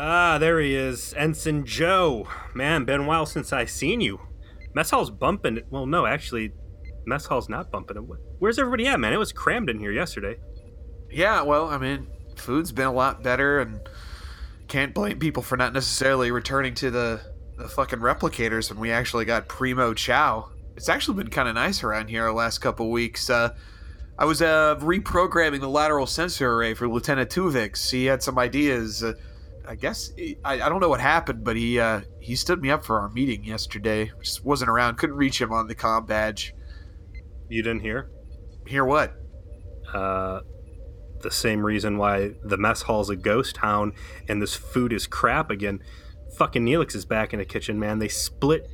Ah, there he is, Ensign Joe. Man, been a while since I seen you. Mess hall's bumping. Well, no, actually, mess hall's not bumping. Where's everybody at, man? It was crammed in here yesterday. Yeah, well, I mean, food's been a lot better, and can't blame people for not necessarily returning to the the fucking replicators when we actually got primo chow. It's actually been kind of nice around here the last couple weeks. Uh, I was uh, reprogramming the lateral sensor array for Lieutenant Tuvix. He had some ideas. Uh, I guess I, I don't know what happened, but he uh, he stood me up for our meeting yesterday. Just wasn't around. Couldn't reach him on the com badge. You didn't hear? Hear what? Uh, the same reason why the mess hall's a ghost town and this food is crap again. Fucking Neelix is back in the kitchen, man. They split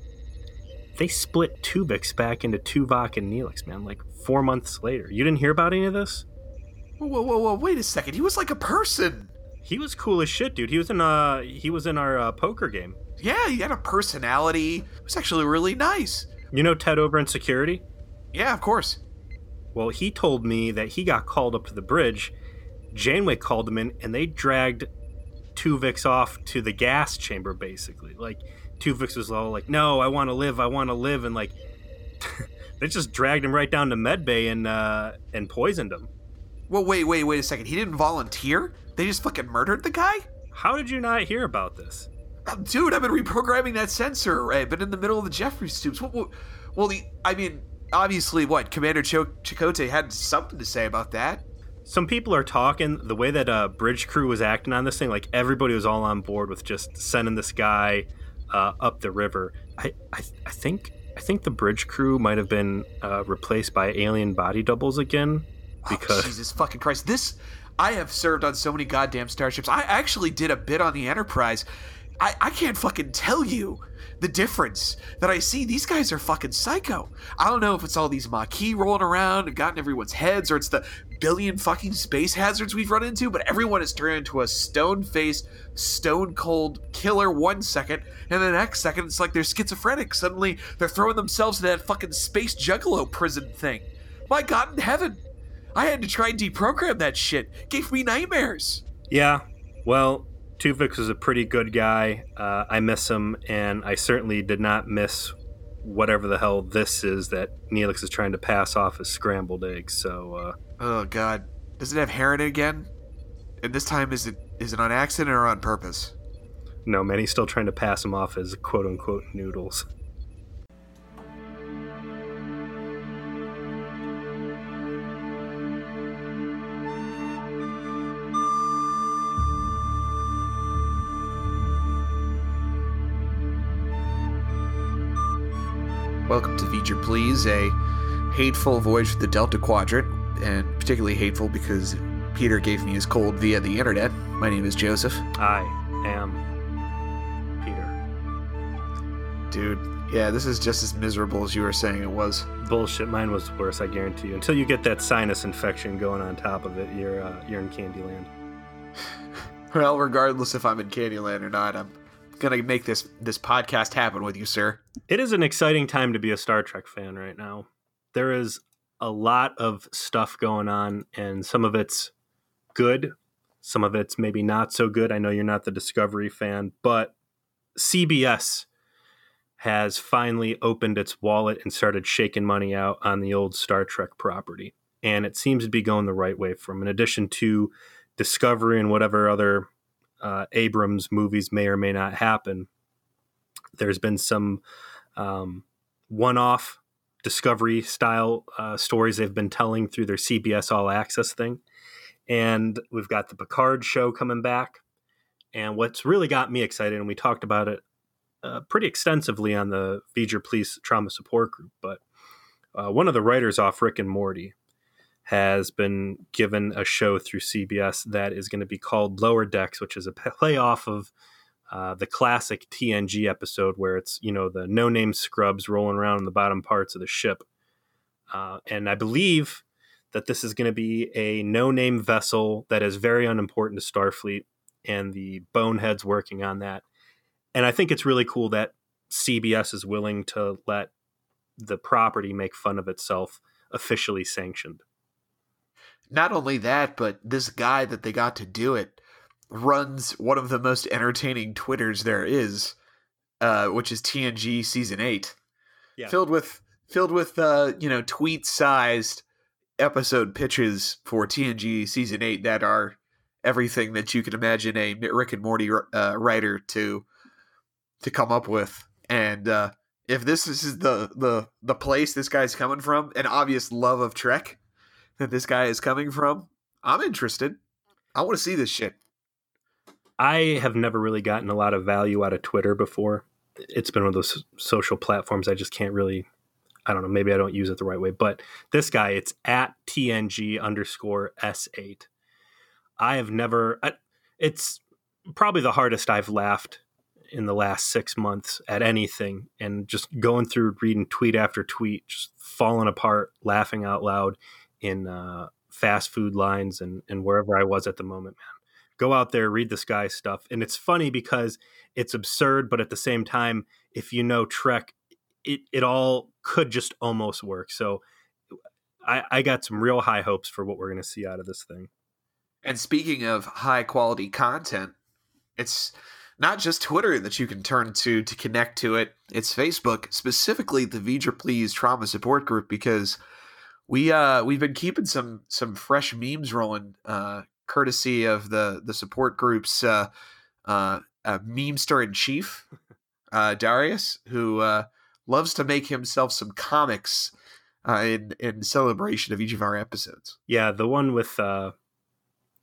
they split Tuvix back into Tuvok and Neelix, man, like four months later. You didn't hear about any of this? Whoa, whoa, whoa, whoa! Wait a second. He was like a person. He was cool as shit, dude. He was in uh he was in our uh, poker game. Yeah, he had a personality. It was actually really nice. You know Ted over in security? Yeah, of course. Well, he told me that he got called up to the bridge. Janeway called him in, and they dragged Tuvix off to the gas chamber, basically. Like Tuvix was all like, "No, I want to live. I want to live," and like they just dragged him right down to medbay and uh, and poisoned him. Well, wait, wait, wait a second. He didn't volunteer. They just fucking murdered the guy. How did you not hear about this? Uh, dude, I've been reprogramming that sensor array. Been in the middle of the Jefferies tubes. Well, well, the, I mean, obviously, what Commander Ch- Chakotay had something to say about that. Some people are talking the way that uh, bridge crew was acting on this thing. Like everybody was all on board with just sending this guy uh, up the river. I, I, I think I think the bridge crew might have been uh, replaced by alien body doubles again. Oh, because oh, Jesus fucking Christ, this I have served on so many goddamn starships. I actually did a bit on the Enterprise. I, I can't fucking tell you the difference that I see. These guys are fucking psycho. I don't know if it's all these Maquis rolling around and gotten everyone's heads, or it's the billion fucking space hazards we've run into, but everyone has turned into a stone faced, stone cold killer one second, and the next second it's like they're schizophrenic. Suddenly they're throwing themselves in that fucking space juggalo prison thing. My God in heaven. I had to try and deprogram that shit. Gave me nightmares. Yeah. Well, Tuvix is a pretty good guy. Uh, I miss him, and I certainly did not miss whatever the hell this is that Neelix is trying to pass off as scrambled eggs. So, uh, oh god, does it have hair in it again? And this time, is it is it on accident or on purpose? No, man, he's still trying to pass him off as quote unquote noodles. Welcome to Feature Please, a hateful voyage for the Delta Quadrant, and particularly hateful because Peter gave me his cold via the internet. My name is Joseph. I am Peter. Dude, yeah, this is just as miserable as you were saying it was. Bullshit. Mine was worse, I guarantee you. Until you get that sinus infection going on top of it, you're uh, you're in Candyland. well, regardless if I'm in Candyland or not, I'm gonna make this this podcast happen with you, sir. It is an exciting time to be a Star Trek fan right now. There is a lot of stuff going on, and some of it's good, some of it's maybe not so good. I know you're not the Discovery fan, but CBS has finally opened its wallet and started shaking money out on the old Star Trek property. And it seems to be going the right way from, in addition to Discovery and whatever other uh, Abrams movies may or may not happen. There's been some um, one-off Discovery style uh, stories they've been telling through their CBS All Access thing, and we've got the Picard show coming back. And what's really got me excited, and we talked about it uh, pretty extensively on the V'ger Please Trauma Support Group, but uh, one of the writers off Rick and Morty has been given a show through CBS that is going to be called Lower Decks, which is a play off of uh, the classic TNG episode where it's you know the no name scrubs rolling around in the bottom parts of the ship, uh, and I believe that this is going to be a no name vessel that is very unimportant to Starfleet, and the boneheads working on that, and I think it's really cool that CBS is willing to let the property make fun of itself officially sanctioned not only that, but this guy that they got to do it runs one of the most entertaining Twitters there is, uh, which is TNG season eight, Yeah. filled with filled with uh, you know tweet sized episode pitches for TNG season eight that are everything that you can imagine a Rick and Morty uh, writer to to come up with. And uh, if this is the the the place this guy's coming from, an obvious love of Trek that this guy is coming from, I'm interested. I want to see this shit. I have never really gotten a lot of value out of Twitter before. It's been one of those social platforms I just can't really. I don't know. Maybe I don't use it the right way. But this guy, it's at TNG underscore S8. I have never. I, it's probably the hardest I've laughed in the last six months at anything, and just going through reading tweet after tweet, just falling apart, laughing out loud in uh, fast food lines and and wherever I was at the moment, man go out there read this guy's stuff and it's funny because it's absurd but at the same time if you know trek it, it all could just almost work so I, I got some real high hopes for what we're going to see out of this thing And speaking of high quality content, it's not just Twitter that you can turn to to connect to it. It's Facebook, specifically the V'ger Please Trauma Support Group, because we uh we've been keeping some some fresh memes rolling, uh, courtesy of the the support group's uh, uh, uh memester in chief, uh, Darius, who uh, loves to make himself some comics uh, in in celebration of each of our episodes. yeah the one with uh,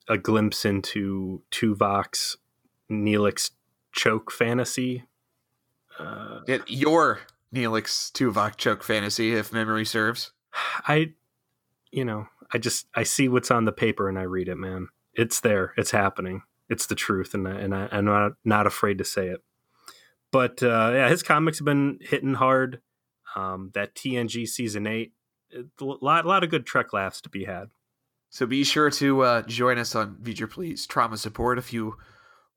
a glimpse into tuvok's neelix choke fantasy uh, It, your Neelix Tuvok choke fantasy, if memory serves. I, you know, I just I see what's on the paper and I read it, man. It's there. It's happening. It's the truth, and I, and I, I'm not not afraid to say it. But uh, yeah, his comics have been hitting hard. Um, that TNG season eight, a lot lot of good Trek laughs to be had. So be sure to uh, join us on V'ger Please Trauma Support if you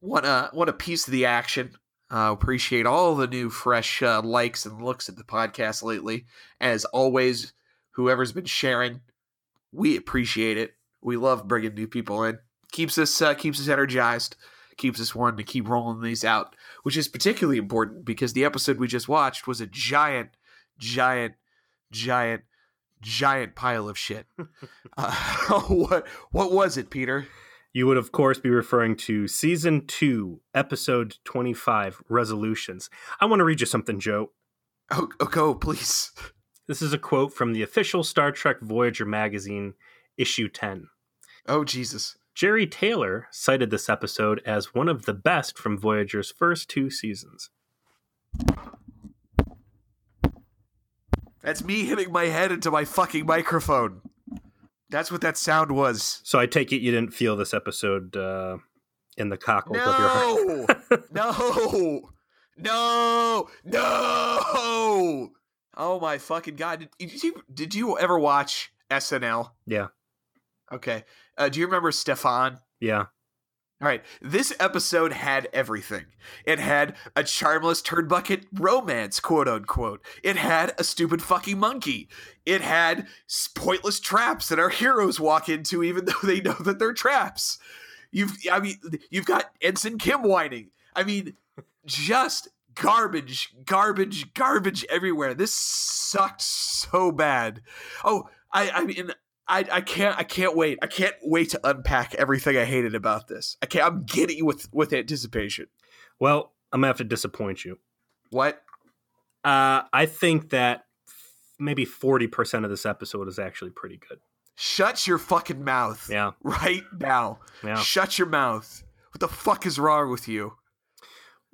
want a want a piece of the action. Uh, appreciate all the new fresh uh, likes and looks at the podcast lately. As always, whoever's been sharing, we appreciate it. We love bringing new people in. Keeps us uh, keeps us energized. Keeps us wanting to keep rolling these out, which is particularly important because the episode we just watched was a giant, giant, giant, giant pile of shit. uh, what what was it, Peter? You would of course be referring to season two, episode twenty five, resolutions. I want to read you something, Joe. Oh, oh, go please. This is a quote from the official Star Trek Voyager magazine, issue ten. Oh Jesus. Jeri Taylor cited this episode as one of the best from Voyager's first two seasons. That's me hitting my head into my fucking microphone. That's what that sound was. So I take it you didn't feel this episode uh, in the cockles of your heart. No, no, no, no. Oh my fucking god! Did, did you did you ever watch SNL? Yeah, Okay. Uh, do you remember Stefon? yeah. All right, this episode had everything. It had a charmless turnbucket romance, quote unquote. It had a stupid fucking monkey. It had pointless traps that our heroes walk into, even though they know that they're traps. You've, I mean, you've got Ensign Kim whining. I mean, just garbage, garbage, garbage everywhere. This sucked so bad. Oh, I, I mean, I, I can't I can't wait. I can't wait to unpack everything I hated about this. I can't I'm giddy with with anticipation. Well, I'm gonna have to disappoint you. What? Uh, I think that maybe 40% of this episode is actually pretty good. Shut your fucking mouth. Yeah, Right now. yeah. Shut your mouth. What the fuck is wrong with you?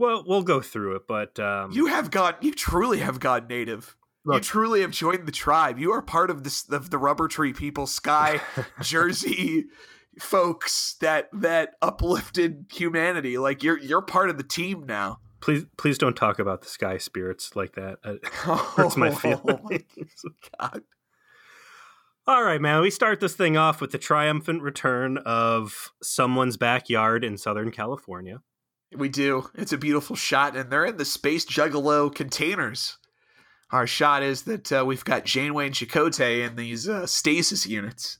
Well, we'll go through it, but um, You have got you truly have gone native. you truly have joined the tribe. You are part of this of the rubber tree people, Sky, Jersey folks that that uplifted humanity. Like you're you're part of the team now. please, please don't talk about the sky spirits like that. It hurts my feelings. God. All right, man. We start this thing off with the triumphant return of someone's backyard in Southern California. We do. It's a beautiful shot, and they're in the space juggalo containers. Our shot is that uh, we've got Janeway and Chakotay in these uh, stasis units.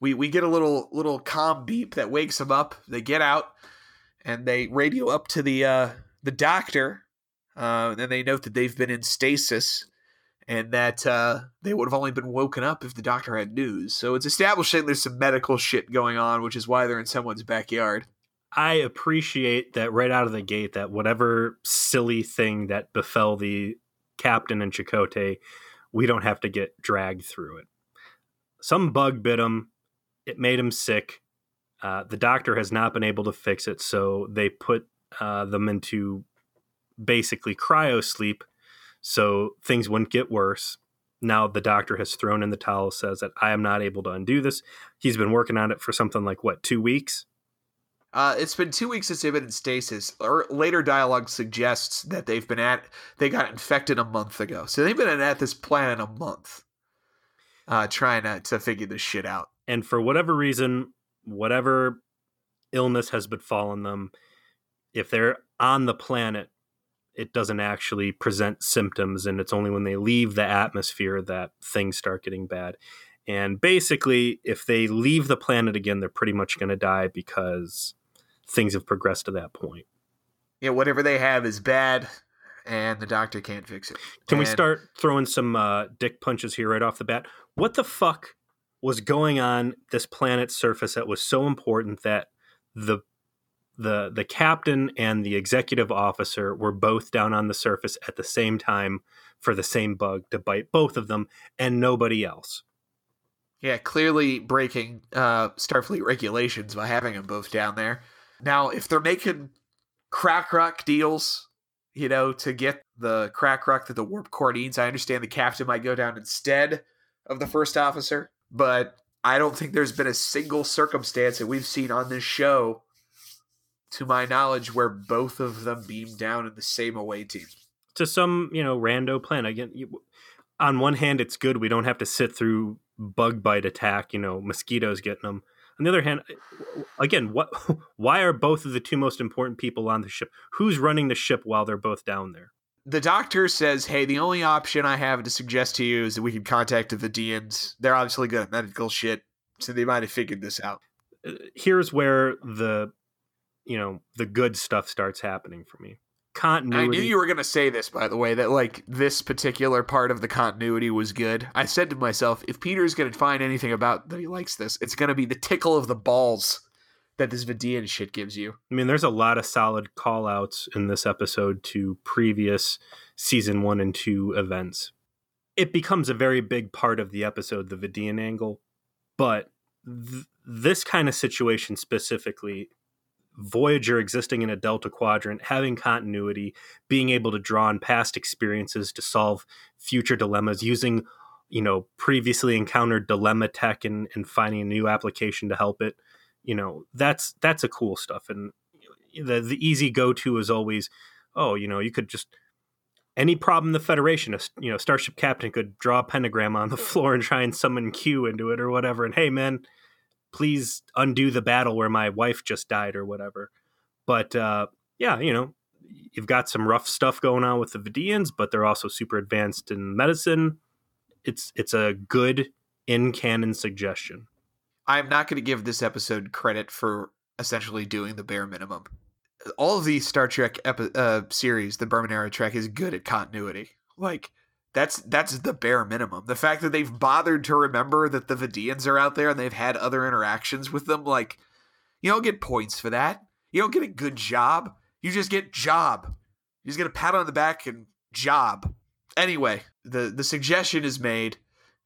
We we get a little little calm beep that wakes them up. They get out, and they radio up to the uh, the doctor. Uh, and they note that they've been in stasis, and that uh, they would have only been woken up if the doctor had news. So it's establishing there's some medical shit going on, which is why they're in someone's backyard. I appreciate that right out of the gate that whatever silly thing that befell the captain and Chakotay, we don't have to get dragged through it. Some bug bit him. It made him sick. Uh, the doctor has not been able to fix it, so they put uh, them into basically cryo sleep so things wouldn't get worse. Now the doctor has thrown in the towel, says that I am not able to undo this. He's been working on it for something like what, two weeks? Uh, it's been two weeks since they've been in stasis. Or later dialogue suggests that they've been at they got infected a month ago, so they've been at this planet a month, uh, trying to to figure this shit out. And for whatever reason, whatever illness has befallen them, if they're on the planet, it doesn't actually present symptoms, and it's only when they leave the atmosphere that things start getting bad. And basically, if they leave the planet again, they're pretty much going to die because things have progressed to that point. Yeah, whatever they have is bad, and the doctor can't fix it. Can and we start throwing some uh, dick punches here right off the bat? What the fuck was going on this planet's surface that was so important that the the the captain and the executive officer were both down on the surface at the same time for the same bug to bite both of them and nobody else. Yeah, clearly breaking uh, Starfleet regulations by having them both down there. Now, if they're making crack rock deals, you know, to get the crack rock that the warp core needs, I understand the captain might go down instead of the first officer, but I don't think there's been a single circumstance that we've seen on this show, to my knowledge, where both of them beam down in the same away team. To some, you know, rando plan. Again, you, on one hand, it's good we don't have to sit through bug bite attack, you know, mosquitoes getting them. On the other hand, again, what? Why are both of the two most important people on the ship? Who's running the ship while they're both down there? The doctor says, "Hey, the only option I have to suggest to you is that we can contact the Vidians. They're obviously good at medical shit, so they might have figured this out." Uh, Here's where the, you know, the good stuff starts happening for me. Continuity. I knew you were going to say this, by the way, that like this particular part of the continuity was good. I said to myself, if Peter's going to find anything about that he likes this, it's going to be the tickle of the balls that this Vidian shit gives you. I mean, there's a lot of solid call outs in this episode to previous season one and two events. It becomes a very big part of the episode, the Vidian angle, but th- this kind of situation specifically, Voyager existing in a Delta quadrant, having continuity, being able to draw on past experiences to solve future dilemmas, using you know previously encountered dilemma tech and, and finding a new application to help it you know that's that's a cool stuff. And the the easy go to is always oh you know you could just any problem the federation you know starship captain could draw a pentagram on the floor and try and summon q into it or whatever. And hey man please undo the battle where my wife just died or whatever but uh yeah you know you've got some rough stuff going on with the Vidians, but they're also super advanced in medicine. It's it's a good in canon suggestion. I'm not going to give this episode credit for essentially doing the bare minimum. All of the Star Trek epi- uh, series, the Berman era Trek, is good at continuity. Like that's that's the bare minimum. The fact that they've bothered to remember that the Vidians are out there and they've had other interactions with them, like you don't get points for that. You don't get a good job. You just get job. You just get a pat on the back and job. Anyway, the the suggestion is made,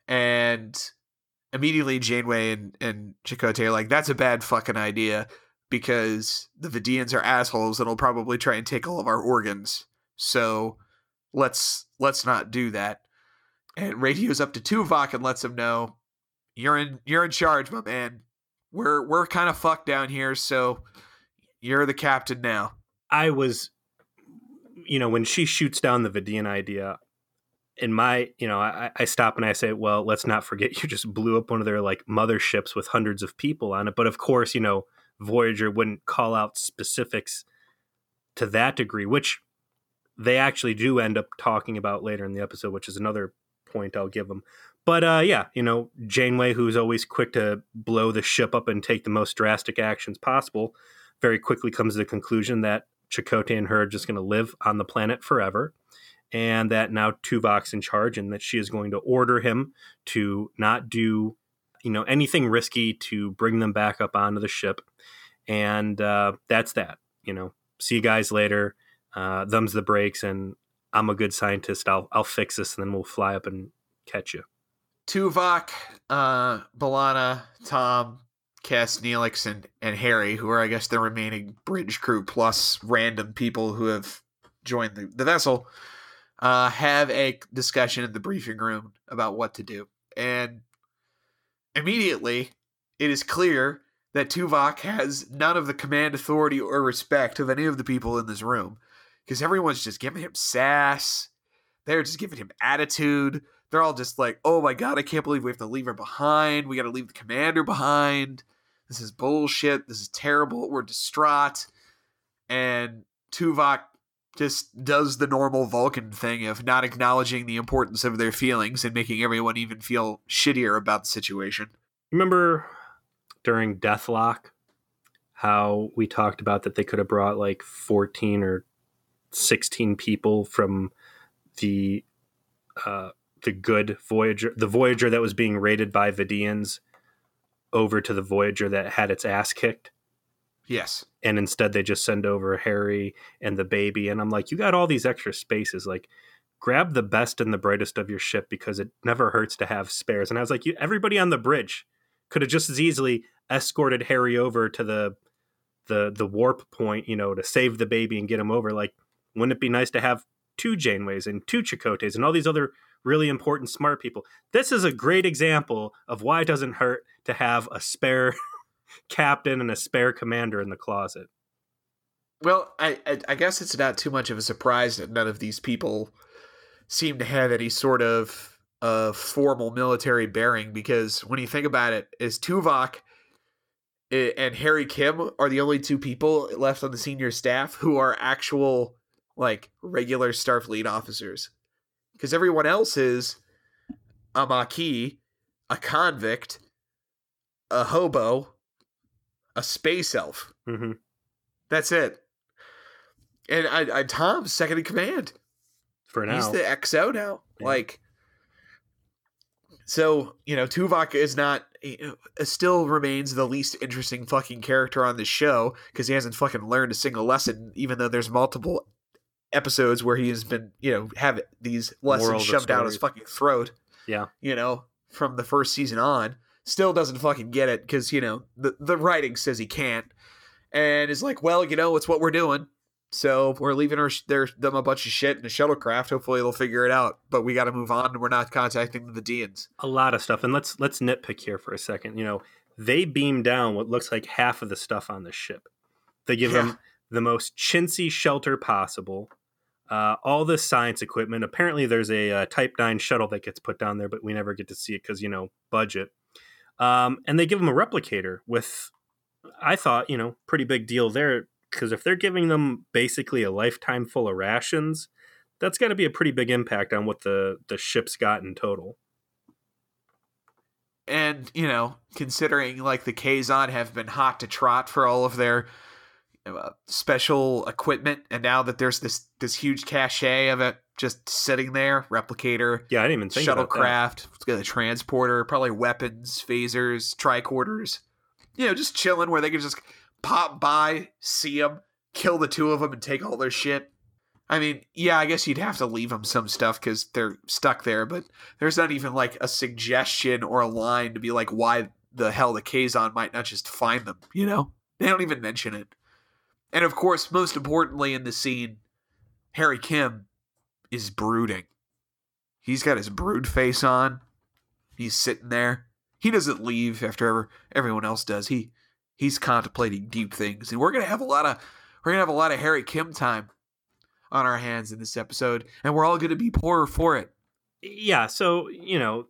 and immediately Janeway and, and Chakotay are like, that's a bad fucking idea because the Vidians are assholes and will probably try and take all of our organs. So let's let's not do that. And radios up to Tuvok and lets him know you're in you're in charge, my man. We're we're kind of fucked down here, so you're the captain now. I was, you know, when she shoots down the Vidian idea, in my, you know, I, I stop and I say, well, let's not forget you just blew up one of their like motherships with hundreds of people on it. But of course, you know, Voyager wouldn't call out specifics to that degree, which they actually do end up talking about later in the episode, which is another point I'll give them. But uh, yeah, you know, Janeway, who's always quick to blow the ship up and take the most drastic actions possible, very quickly comes to the conclusion that Chakotay and her are just going to live on the planet forever, and that now Tuvok's in charge, and that she is going to order him to not do, you know, anything risky to bring them back up onto the ship, and uh, that's that. You know, see you guys later. Uh, thumbs the brakes, and I'm a good scientist. I'll I'll fix this, and then we'll fly up and catch you. Tuvok, uh, B'Elanna, Tom, Kes, Neelix, and, and Harry, who are, I guess, the remaining bridge crew plus random people who have joined the, the vessel, uh, have a discussion in the briefing room about what to do. And immediately, it is clear that Tuvok has none of the command authority or respect of any of the people in this room because everyone's just giving him sass. They're just giving him attitude. They're all just like, oh my god, I can't believe we have to leave her behind. We got to leave the commander behind. This is bullshit. This is terrible. We're distraught. And Tuvok just does the normal Vulcan thing of not acknowledging the importance of their feelings and making everyone even feel shittier about the situation. Remember during Deadlock how we talked about that they could have brought like 14 or 16 people from the uh, the good Voyager, the Voyager that was being raided by Vidians, over to the Voyager that had its ass kicked. Yes. And instead, they just send over Harry and the baby. And I'm like, you got all these extra spaces. Like, grab the best and the brightest of your ship because it never hurts to have spares. And I was like, you, everybody on the bridge could have just as easily escorted Harry over to the the the warp point, you know, to save the baby and get him over. Like, wouldn't it be nice to have two Janeways and two Chakotays and all these other really important smart people? This is a great example of why it doesn't hurt to have a spare captain and a spare commander in the closet. Well, I, I, I guess it's not too much of a surprise that none of these people seem to have any sort of uh, formal military bearing because when you think about it, is Tuvok and Harry Kim are the only two people left on the senior staff who are actual like regular Starfleet officers, because everyone else is a Maquis, a convict, a hobo, a space elf. Mm-hmm. That's it. And I, I Tom's second in command. For now, he's the XO now. Yeah. Like, so you know, Tuvok is not still remains the least interesting fucking character on the show because he hasn't fucking learned a single lesson, even though there's multiple episodes where he has been, you know, have these lessons Moral shoved down his fucking throat. Yeah. You know, from the first season on, still doesn't fucking get it because you know the the writing says he can't, and is like, well, you know, it's what we're doing. So we're leaving her, their, them a bunch of shit in a shuttlecraft. Hopefully they'll figure it out. But we got to move on. and We're not contacting the Vidians. a lot of stuff and let's let's nitpick here for a second you know they beam down what looks like half of the stuff on the ship they give Yeah. them the most chintzy shelter possible uh, all this science equipment apparently there's a, uh type 9 shuttle that gets put down there but we never get to see it because you know budget. Um, and they give them a replicator with i thought you know pretty big deal there because if they're giving them basically a lifetime full of rations that's got to be a pretty big impact on what the the ship's got in total. And, you know, considering like the Kazon have been hot to trot for all of their uh, special equipment, and now that there's this this huge cachet of it just sitting there, replicator, Yeah, I didn't even think about shuttlecraft, it's got a transporter, probably weapons, phasers, tricorders. You know, just chilling where they can just pop by, see them, kill the two of them, and take all their shit. I mean, yeah, I guess you'd have to leave them some stuff because they're stuck there, but there's not even like a suggestion or a line to be like why the hell the Kazon might not just find them, you know? They don't even mention it. And of course, most importantly in the scene, Harry Kim is brooding. He's got his brood face on. He's sitting there. He doesn't leave after ever, everyone else does. He he's contemplating deep things. And we're gonna have a lot of we're gonna have a lot of Harry Kim time on our hands in this episode, and we're all gonna be poorer for it. yeah so you know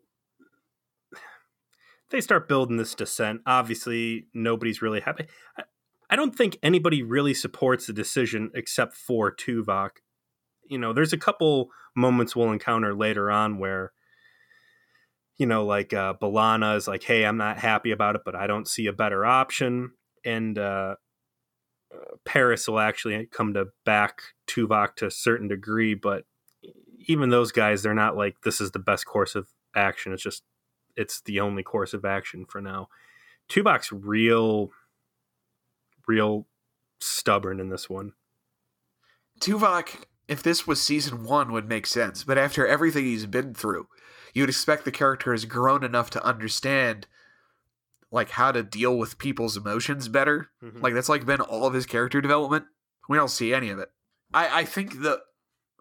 they start building this dissent obviously nobody's really happy I, don't think anybody really supports the decision except for tuvok you know there's a couple moments we'll encounter later on where you know like uh B'Elanna is like hey i'm not happy about it but i don't see a better option and uh uh, Paris will actually come to back Tuvok to a certain degree, but even those guys, they're not like this is the best course of action. It's just it's the only course of action for now. Tuvok's real, real stubborn in this one. Tuvok, if this was season one, would make sense. But after everything he's been through, you'd expect the character has grown enough to understand like how to deal with people's emotions better. Mhm. Like that's like been all of his character development. We don't see any of it. I, I think the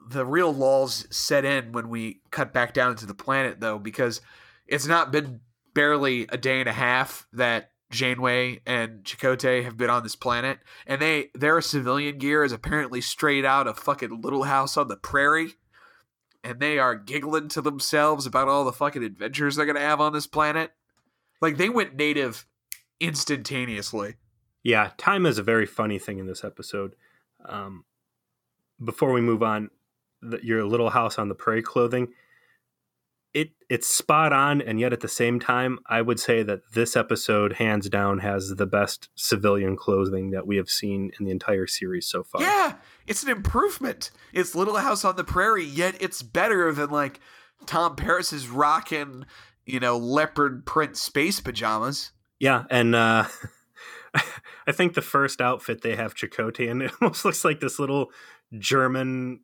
the real laws set in when we cut back down to the planet though, because it's not been barely a day and a half that Janeway and Chakotay have been on this planet, and they their civilian gear is apparently straight out of fucking Little House on the Prairie, and they are giggling to themselves about all the fucking adventures they're gonna have on this planet. Like they went native instantaneously. Yeah, time is a very funny thing in this episode. Um, before we move on, the, your little house on the prairie clothing, it it's spot on, and yet at the same time, I would say that this episode, hands down, has the best civilian clothing that we have seen in the entire series so far. Yeah, it's an improvement. It's Little House on the Prairie, yet it's better than like Tom Paris's rocking, you know, leopard print space pajamas. Yeah, and uh, I think the first outfit they have Chakotay in, it almost looks like this little German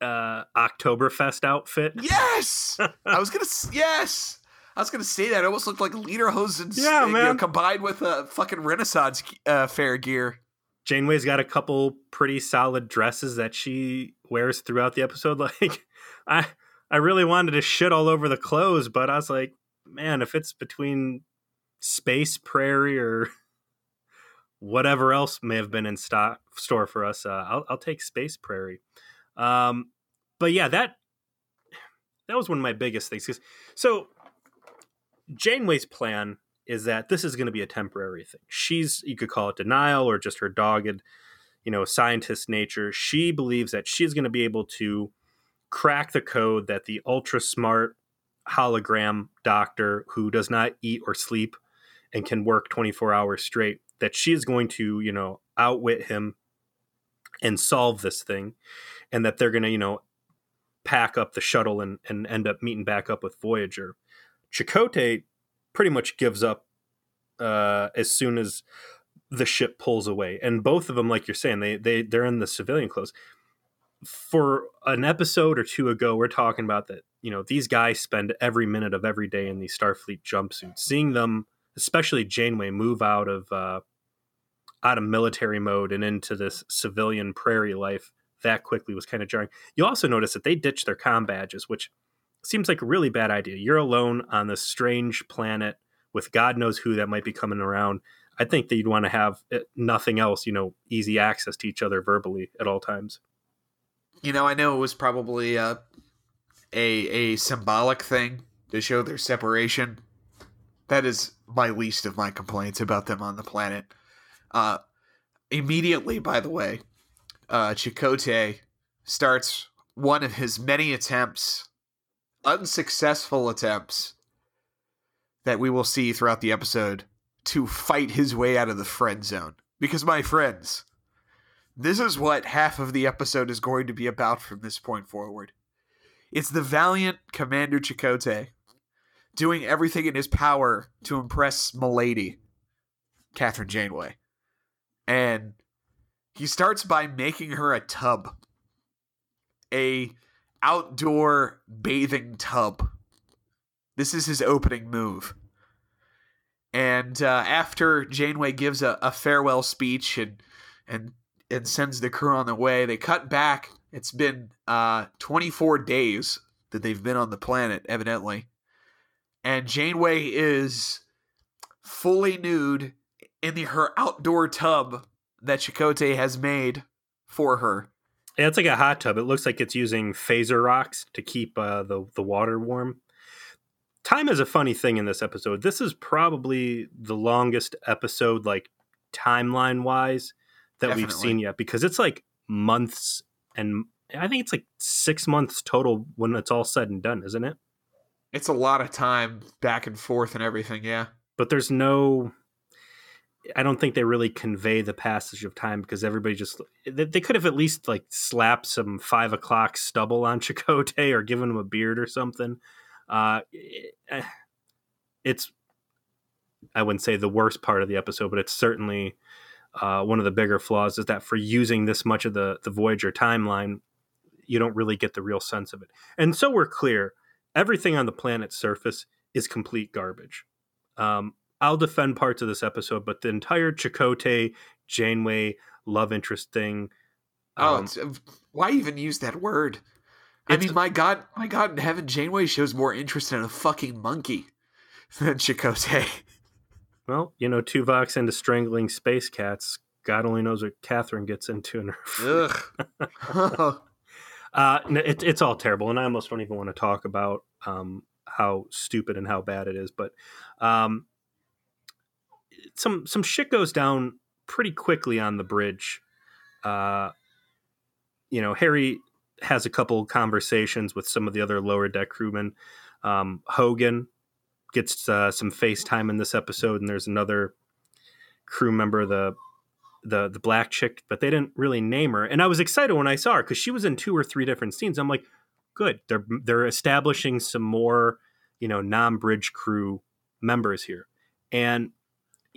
uh, Oktoberfest outfit. Yes, I was gonna. Yes, I was gonna say that. It almost looked like Lederhosen's, Yeah, uh, you know, man. combined with a fucking Renaissance uh, fair gear. Janeway's got a couple pretty solid dresses that she wears throughout the episode. Like, I I really wanted to shit all over the clothes, but I was like, man, if it's between Space Prairie or whatever else may have been in stock store for us, uh, I'll I'll take Space Prairie. Um, but yeah, that that was one of my biggest things. so Janeway's plan is that this is going to be a temporary thing. She's you could call it denial or just her dogged, you know, scientist nature. She believes that she's going to be able to crack the code that the ultra smart hologram doctor who does not eat or sleep and can work 24 hours straight that she is going to, you know, outwit him and solve this thing and that they're going to, you know, pack up the shuttle and, and end up meeting back up with Voyager. Chakotay pretty much gives up uh, as soon as the ship pulls away. And both of them, like you're saying, they they they're in the civilian clothes. For an episode or two ago, we're talking about that. You know, these guys spend every minute of every day in these Starfleet jumpsuits. Seeing them, especially Janeway, move out of uh, out of military mode and into this civilian prairie life that quickly was kind of jarring. You also notice that they ditched their com badges, which seems like a really bad idea. You're alone on this strange planet with God knows who that might be coming around. I think that you'd want to have eh, nothing else, you know, easy access to each other verbally at all times. You know, I know it was probably uh, a a symbolic thing to show their separation. That is my least of my complaints about them on the planet. Uh, immediately, by the way, uh, Chakotay starts one of his many attempts, unsuccessful attempts, that we will see throughout the episode to fight his way out of the friend zone. Because, my friends, this is what half of the episode is going to be about from this point forward. It's the valiant Commander Chakotay doing everything in his power to impress Milady, Kathryn Janeway. And he starts by making her a tub. A outdoor bathing tub. This is his opening move. And uh, after Janeway gives a, a farewell speech and and and sends the crew on their way. They cut back. It's been uh, 24 days that they've been on the planet, evidently. And Janeway is fully nude in the, her outdoor tub that Chakotay has made for her. Yeah, it's like a hot tub. It looks like it's using phaser rocks to keep uh, the the water warm. Time is a funny thing in this episode. This is probably the longest episode, like timeline wise, that we've seen yet because it's like months and I think it's like six months total when it's all said and done, isn't it? It's a lot of time back and forth and everything, yeah. But there's no. I don't think they really convey the passage of time because everybody just they, they could have at least like slapped some five o'clock stubble on Chakotay or given him a beard or something. Uh, eh, it's I wouldn't say the worst part of the episode, but it's certainly uh, one of the bigger flaws is that for using this much of the the Voyager timeline, you don't really get the real sense of it. And so we're clear, everything on the planet's surface is complete garbage. Um, I'll defend parts of this episode, but the entire Chakotay Janeway love interest thing. Oh, um, oh, why even use that word? I mean, my God, my God in heaven, Janeway shows more interest in a fucking monkey than Chakotay. Well, you know, Tuvok's into strangling space cats. God only knows what Kathryn gets into in her. Ugh. uh, it, it's all terrible, and I almost don't even want to talk about um, how stupid and how bad it is. But um, some some shit goes down pretty quickly on the bridge. Uh, you know, Harry has a couple conversations with some of the other lower deck crewmen. Um, Hogan gets uh, some FaceTime in this episode, and there's another crew member, the the the black chick, but they didn't really name her. And I was excited when I saw her because she was in two or three different scenes. I'm like, good, they're they're establishing some more, you know, non-bridge crew members here. And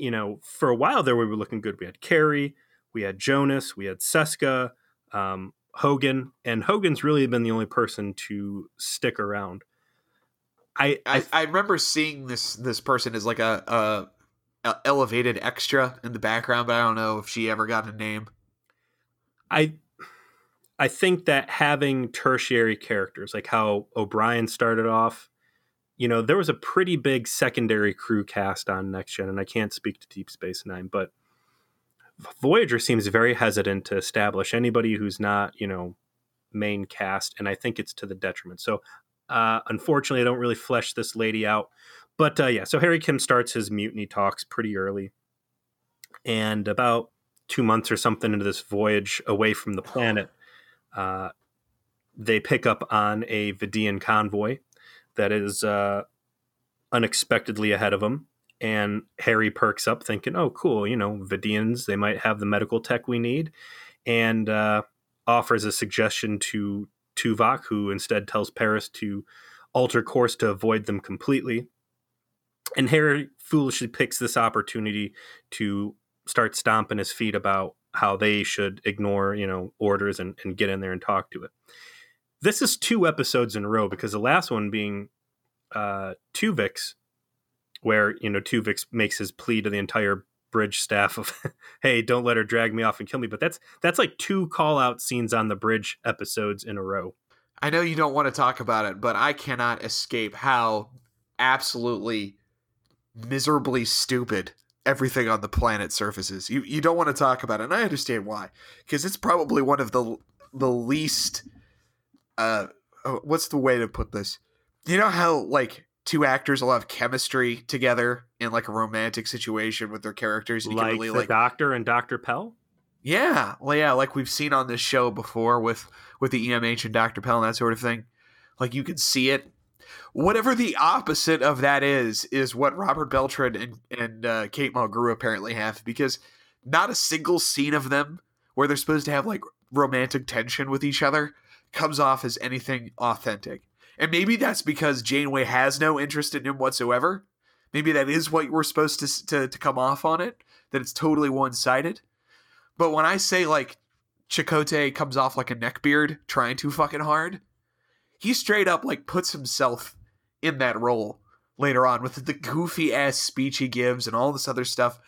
you know, for a while there, we were looking good. We had Carey, we had Jonas, we had Seska, um, Hogan, and Hogan's really been the only person to stick around. I, I I, remember seeing this this person as like a, a, a elevated extra in the background, but I don't know if she ever got a name. I I think that having tertiary characters like how O'Brien started off, you know, there was a pretty big secondary crew cast on Next Gen, and I can't speak to Deep Space Nine, but Voyager seems very hesitant to establish anybody who's not, you know, main cast, and I think it's to the detriment. So uh, unfortunately, I don't really flesh this lady out. But uh, yeah, so Harry Kim starts his mutiny talks pretty early. And about two months or something into this voyage away from the planet, uh, they pick up on a Vidian convoy that is uh, unexpectedly ahead of them. And Harry perks up thinking, oh, cool, you know, Vidians, they might have the medical tech we need. And uh, offers a suggestion to Tuvok, who instead tells Paris to alter course to avoid them completely. And Harry foolishly picks this opportunity to start stomping his feet about how they should ignore, you know, orders and, and get in there and talk to it. This is two episodes in a row because the last one being uh, Tuvix, where you know Tuvix makes his plea to the entire bridge staff of hey don't let her drag me off and kill me. But that's that's like two call out scenes on the bridge episodes in a row. I know you don't want to talk about it but i cannot escape how absolutely miserably stupid everything on the planet surfaces. You you don't want to talk about it and i understand why because it's probably one of the the least uh oh, what's the way to put this you know how like two actors will have chemistry together in like a romantic situation with their characters. And like really, the like, Doctor and Doctor Pel. Yeah, well, yeah, like we've seen on this show before with with the EMH and Doctor Pel and that sort of thing. Like you can see it. Whatever the opposite of that is, is what Robert Beltran and and uh, Kate Mulgrew apparently have because not a single scene of them where they're supposed to have like romantic tension with each other comes off as anything authentic. And maybe that's because Janeway has no interest in him whatsoever. Maybe that is what we're supposed to, to, to come off on it, that it's totally one sided. But when I say like Chakotay comes off like a neckbeard trying too fucking hard, he straight up like puts himself in that role later on with the goofy ass speech he gives and all this other stuff.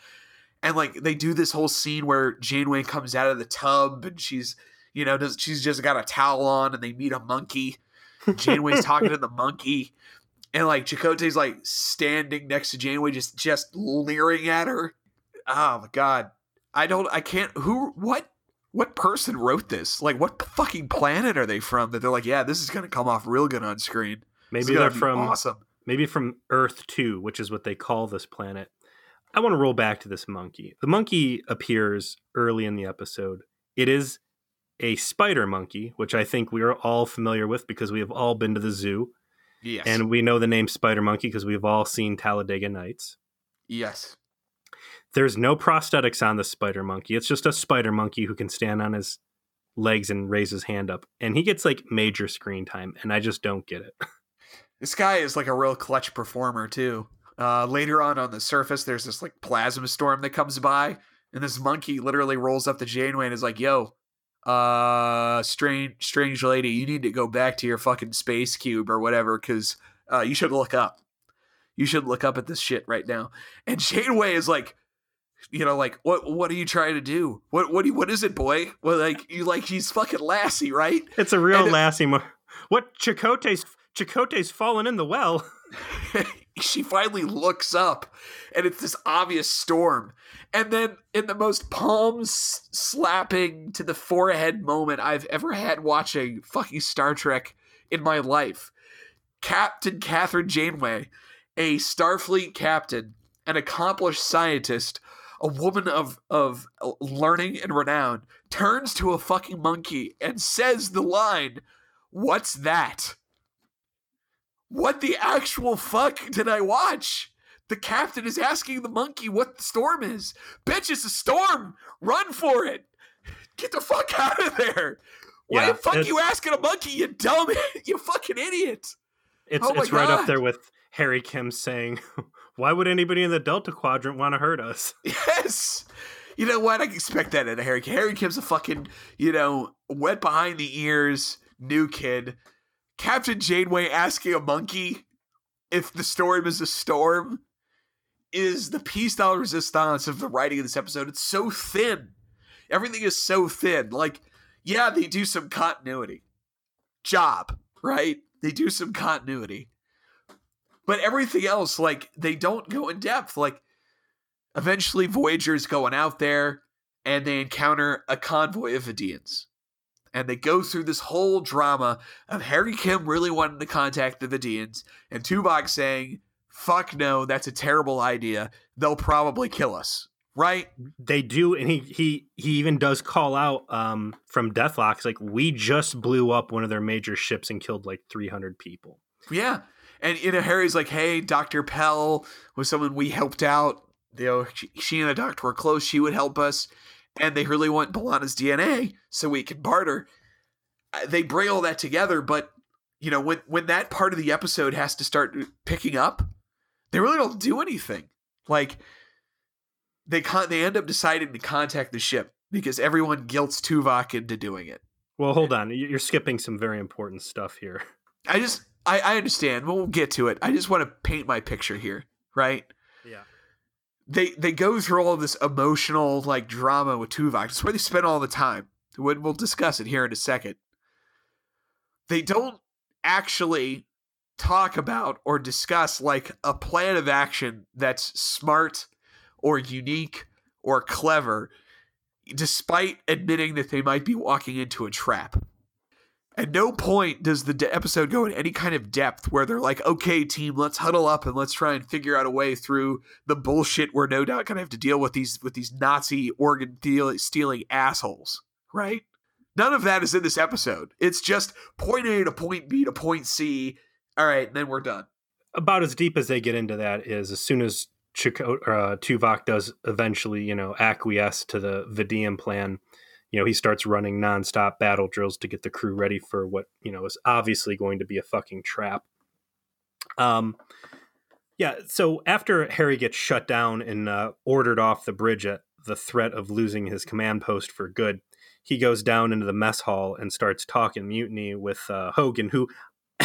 And like they do this whole scene where Janeway comes out of the tub and she's, you know, does she's just got a towel on and they meet a monkey Janeway's talking to the monkey, and like Chakotay's like standing next to Janeway, just just leering at her. Oh my god, I don't, I can't. Who, what, what person wrote this? Like, what fucking planet are they from? That they're like, yeah, this is gonna come off real good on screen. Maybe they're from awesome. Maybe from Earth Two, which is what they call this planet. I want to roll back to this monkey. The monkey appears early in the episode. It is a spider monkey, which I think we are all familiar with because we have all been to the zoo. Yes. And we know the name spider monkey because we've all seen Talladega Nights. Yes. there's no prosthetics on the spider monkey. It's just a spider monkey who can stand on his legs and raise his hand up. And he gets like major screen time, and I just don't get it. This guy is like a real clutch performer too. Uh, later on on the surface, there's this like plasma storm that comes by, and this monkey literally rolls up the Janeway and is like, "Yo, uh, strange, strange lady, you need to go back to your fucking space cube or whatever, because uh, you should look up. You should look up at this shit right now." And Janeway is like, you know, like, what, what are you trying to do? What, what, do you, what is it, boy? Well, like, you like, he's fucking Lassie, right? It's a real And it- Lassie. Mo- what Chakotay's Chakotay's fallen in the well. she finally looks up and it's this obvious storm. And then in the most palm slapping to the forehead moment i've ever had watching fucking star trek in my life captain Kathryn janeway a starfleet captain an accomplished scientist a woman of of learning and renown turns to a fucking monkey and says the line what's that what the actual fuck did I watch? The captain is asking the monkey what the storm is. Bitch, it's a storm. Run for it. Get the fuck out of there. Why Yeah, the fuck you asking a monkey, you dumb, you fucking idiot? It's Oh it's right up there with Harry Kim saying, "Why would anybody in the Delta Quadrant want to hurt us?" Yes. You know what? I expect that in a Harry Kim. Harry Kim's a fucking, you know, wet behind the ears, new kid. Captain Janeway asking a monkey if the storm is a storm is the piece de resistance of the writing of this episode. It's so thin. Everything is so thin. Like, yeah, they do some continuity. Job, right? They do some continuity. But everything else, like, they don't go in depth. Like, eventually Voyager's going out there and they encounter a convoy of Vidians. And they go through this whole drama of Harry Kim really wanting to contact the Vidians and Tuvok saying, fuck no, that's a terrible idea. They'll probably kill us. Right? They do, and he he he even does call out um, from Deadlock. It's like we just blew up one of their major ships and killed like 300 people. Yeah. And you know, Harry's like, "Hey, Doctor Pel was someone we helped out. You know, she, she and the doctor were close. She would help us, and they really want B'Elanna's DNA so we can barter." Uh, They bring all that together, but you know, when when that part of the episode has to start picking up, they really don't do anything. Like they con- they end up deciding to contact the ship because everyone guilts Tuvok into doing it. Well, hold on, You- you're skipping some very important stuff here. I just I, I understand. We'll get to it. I just want to paint my picture here, right? They they go through all this emotional like drama with Tuvok. It's where they spend all the time. We'll discuss it here in a second. They don't actually talk about or discuss like a plan of action that's smart or unique or clever, despite admitting that they might be walking into a trap. At no point does the de- episode go in any kind of depth where they're like, okay, team, let's huddle up and let's try and figure out a way through the bullshit we're no doubt going to have to deal with these with these Nazi organ deal- stealing assholes, right? None of that is in this episode. It's just point A to point B to point C. All right, then we're done. about as deep as they get into that is as soon as Chako- uh, Tuvok does eventually, you know, acquiesce to the Vidian plan. You know, he starts running nonstop battle drills to get the crew ready for what you know is obviously going to be a fucking trap. Um, yeah. So after Harry gets shut down and uh, ordered off the bridge at the threat of losing his command post for good, he goes down into the mess hall and starts talking mutiny with uh, Hogan, who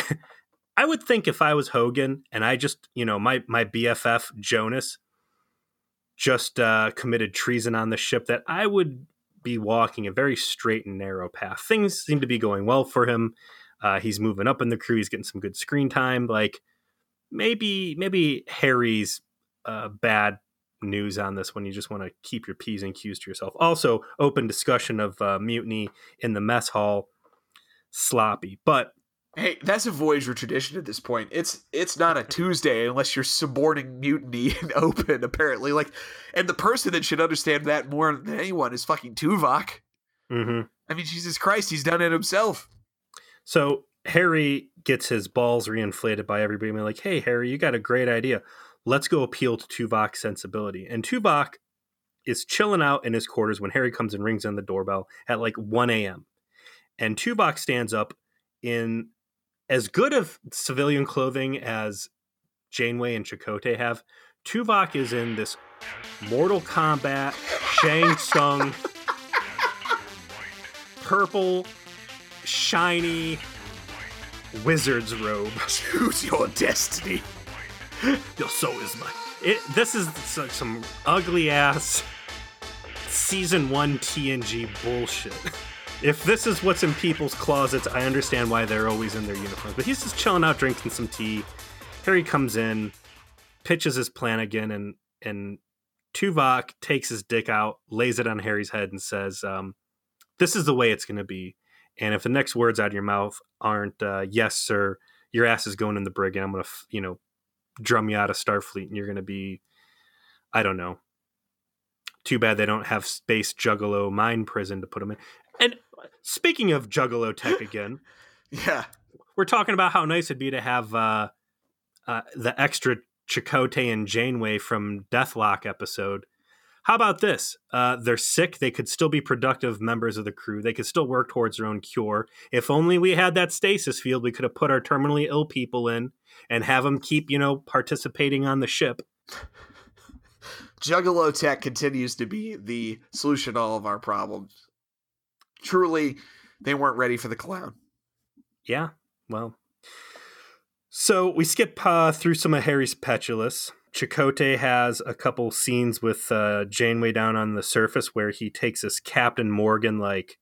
I would think if I was Hogan and I just, you know, my my BFF Jonas just uh, committed treason on the ship, that I would be walking a very straight and narrow path. Things seem to be going well for him. Uh, he's moving up in the crew. He's getting some good screen time. Like maybe maybe Harry's uh, bad news on this one. You just want to keep your p's and q's to yourself. Also, open discussion of uh, mutiny in the mess hall. Sloppy, but Hey, that's a Voyager tradition at this point. It's it's not a Tuesday unless you're suborning mutiny in open, apparently. Like, and the person that should understand that more than anyone is fucking Tuvok. hmm I mean, Jesus Christ, he's done it himself. So Harry gets his balls reinflated by everybody. being like, hey, Harry, you got a great idea. Let's go appeal to Tuvok's sensibility. And Tuvok is chilling out in his quarters when Harry comes and rings on the doorbell at like 1 a.m. And Tuvok stands up in as good of civilian clothing as Janeway and Chakotay have. Tuvok is in this Mortal Kombat Shang Tsung purple shiny wizard's robe. Choose your destiny. so is my. It, this is some, some ugly ass season one TNG bullshit. If this is what's in people's closets, I understand why they're always in their uniforms. But he's just chilling out, drinking some tea. Harry comes in, pitches his plan again, and and Tuvok takes his dick out, lays it on Harry's head, and says, um, "This is the way it's going to be. And if the next words out of your mouth aren't uh, yes, sir, your ass is going in the brig, and I'm going to, you know, drum you out of Starfleet, and you're going to be, I don't know. Too bad they don't have space juggalo mine prison to put them in. And speaking of juggalo tech again, Yeah. we're talking about how nice it'd be to have uh, uh, the extra Chakotay and Janeway from Deadlock episode. How about this? Uh, they're sick. They could still be productive members of the crew. They could still work towards their own cure. If only we had that stasis field, we could have put our terminally ill people in and have them keep, you know, participating on the ship. Juggalo tech continues to be the solution to all of our problems. Truly, they weren't ready for the clown. Yeah, well. So we skip uh, through some of Harry's petulous. Chakotay has a couple scenes with uh, Janeway down on the surface where he takes his Captain Morgan like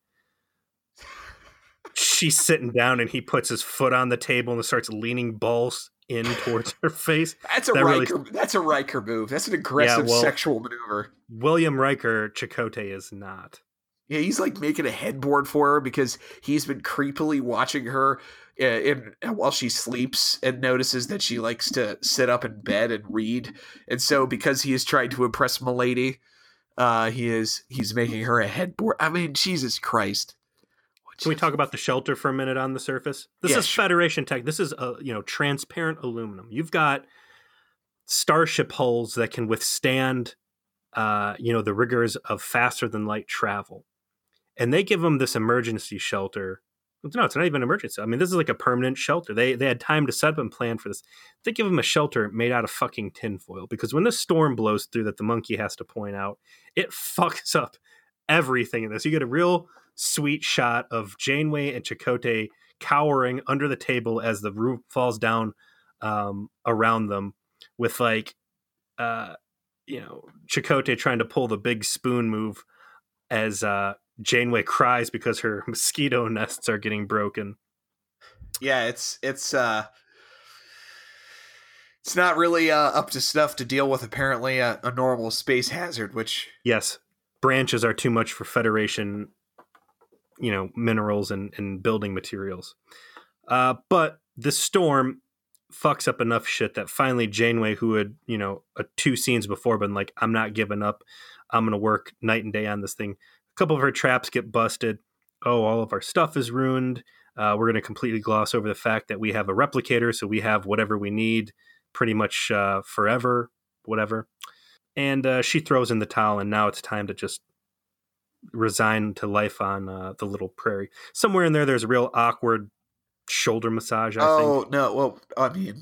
she's sitting down and he puts his foot on the table and starts leaning balls in towards her face. That's a That really- Riker. That's a Riker move. That's an aggressive well- sexual maneuver. William Riker Chakotay is not. Yeah, he's like making a headboard for her because he's been creepily watching her uh, in, while she sleeps and notices that she likes to sit up in bed and read. And so, because he is trying to impress Milady, uh, he is he's making her a headboard. I mean, Jesus Christ! Can we talk about the shelter for a minute on the surface? This Yeah, is sure. Federation tech. This is a you know transparent aluminum. You've got starship hulls that can withstand uh, you know the rigors of faster than light travel, and they give them this emergency shelter. No, it's not even emergency. I mean, this is like a permanent shelter. They they had time to set up and plan for this. They give them a shelter made out of fucking tinfoil because when the storm blows through, that the monkey has to point out, it fucks up everything in this. You get a real sweet shot of Janeway and Chakotay cowering under the table as the roof falls down um, around them, with like, uh, you know, Chakotay trying to pull the big spoon move as uh, Janeway cries because her mosquito nests are getting broken. Yeah, it's it's uh, it's not really uh, up to snuff to deal with apparently a, a normal space hazard, which Yes, branches are too much for Federation, you know, minerals and, and building materials. Uh, but the storm fucks up enough shit that finally Janeway, who had, you know, uh, two scenes before been like, I'm not giving up. I'm going to work night and day on this thing. A couple of her traps get busted. Oh, all of our stuff is ruined. Uh, we're going to completely gloss over the fact that we have a replicator, so we have whatever we need pretty much uh, forever, whatever and uh, she throws in the towel and now it's time to just resign to life on uh, the little prairie somewhere in there there's a real awkward shoulder massage i oh think no, well, I mean,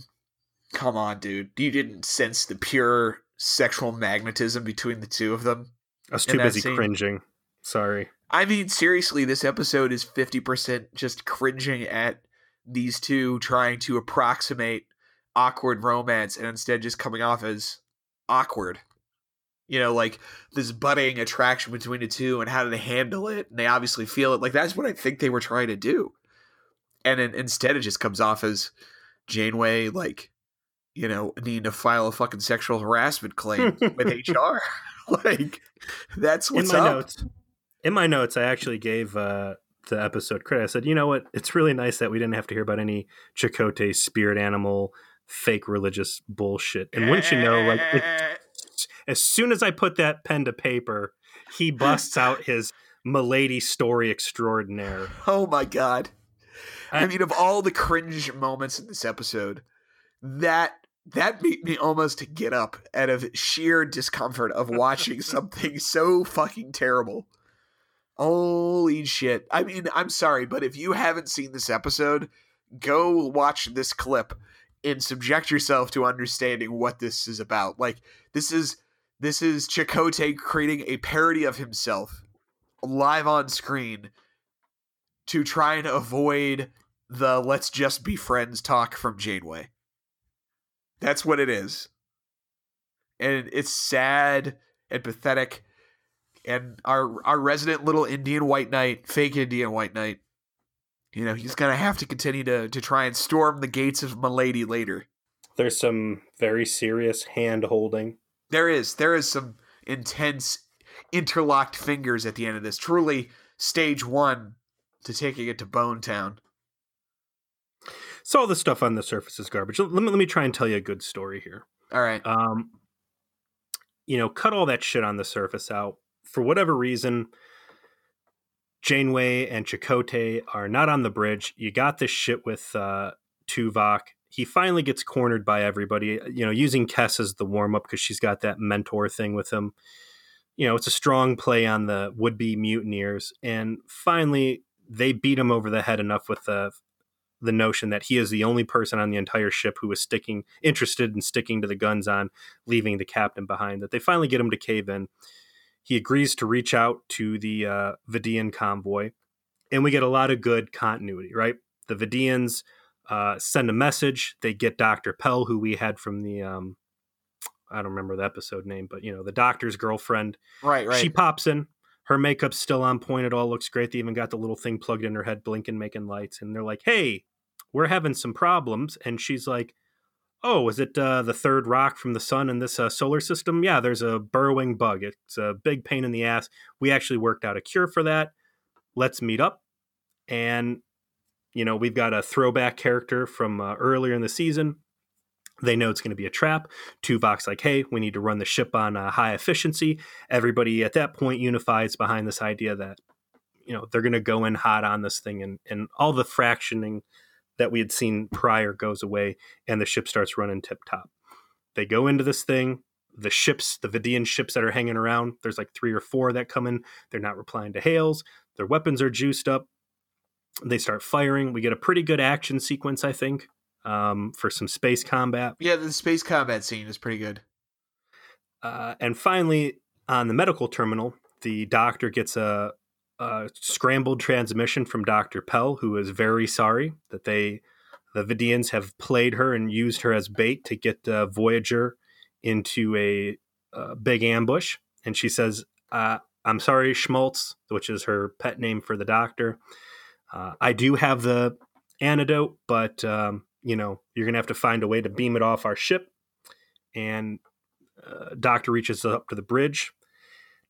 come on, dude, you didn't sense the pure sexual magnetism between the two of them. i was too busy scene. cringing sorry I mean, seriously, this episode is fifty percent just cringing at these two trying to approximate awkward romance, and instead just coming off as awkward. You know, like this budding attraction between the two, and how do they handle it? And they obviously feel it. Like that's what I think they were trying to do, and then instead it just comes off as Janeway, like you know, needing to file a fucking sexual harassment claim with HR. like that's in what's my up. notes in my notes i actually gave uh, the episode credit i said you know what it's really nice that we didn't have to hear about any Chakotay spirit animal fake religious bullshit and wouldn't you know like it, as soon as I put that pen to paper, he busts out his Milady story extraordinaire. Oh my god. I, I- mean, of all the cringe moments in this episode, that that made me almost get up out of sheer discomfort of watching something so fucking terrible. Holy shit. I mean, I'm sorry, but if you haven't seen this episode, go watch this clip and subject yourself to understanding what this is about. Like this is this is Chakotay creating a parody of himself live on screen to try and avoid the let's just be friends talk from Janeway. That's what it is. And it's sad and pathetic. And our our resident little Indian white knight, fake Indian white knight, you know, he's gonna have to continue to to try and storm the gates of Milady later. There's some very serious hand holding. There is. There is some intense interlocked fingers at the end of this. Truly stage one to taking it to Bone Town. So all the stuff on the surface is garbage. Let me let me try and tell you a good story here. All right. Um, you know, cut all that shit on the surface out. For whatever reason, Janeway and Chakotay are not on the bridge. You got this shit with uh, Tuvok. He finally gets cornered by everybody. You know, using Kes as the warm up because she's got that mentor thing with him. You know, it's a strong play on the would be mutineers, and finally they beat him over the head enough with the the notion that he is the only person on the entire ship who is sticking interested in sticking to the guns on leaving the captain behind that they finally get him to cave in he agrees to reach out to the uh, Vidian convoy and we get a lot of good continuity right the Vidians uh, send a message they get dr Pel who we had from the um, i don't remember the episode name but you know the doctor's girlfriend right right she pops in her makeup's still on point. It all looks great. They even got the little thing plugged in her head, blinking, making lights. And they're like, hey, we're having some problems. And she's like, oh, is it uh, the third rock from the sun in this uh, solar system? Yeah, there's a burrowing bug. It's a big pain in the ass. We actually worked out a cure for that. Let's meet up. And, you know, we've got a throwback character from uh, earlier in the season they know it's going to be a trap. Tuvok's like, hey, we need to run the ship on uh, high efficiency. Everybody at that point unifies behind this idea that, you know, they're going to go in hot on this thing and, and all the fractioning that we had seen prior goes away and the ship starts running tip top. They go into this thing. The ships, the Vidian ships that are hanging around, there's like three or four that come in. They're not replying to hails. Their weapons are juiced up. They start firing. We get a pretty good action sequence, I think um, for some space combat. Yeah, the space combat scene is pretty good. Uh, and finally, on the medical terminal, the doctor gets a, a, scrambled transmission from Dr. Pel, who is very sorry that they, the Vidians, have played her and used her as bait to get uh, Voyager into a, a, big ambush. And she says, uh, I'm sorry, Schmaltz, which is her pet name for the doctor. Uh, I do have the antidote, but um, you know, you're going to have to find a way to beam it off our ship. And uh, Doctor reaches up to the bridge.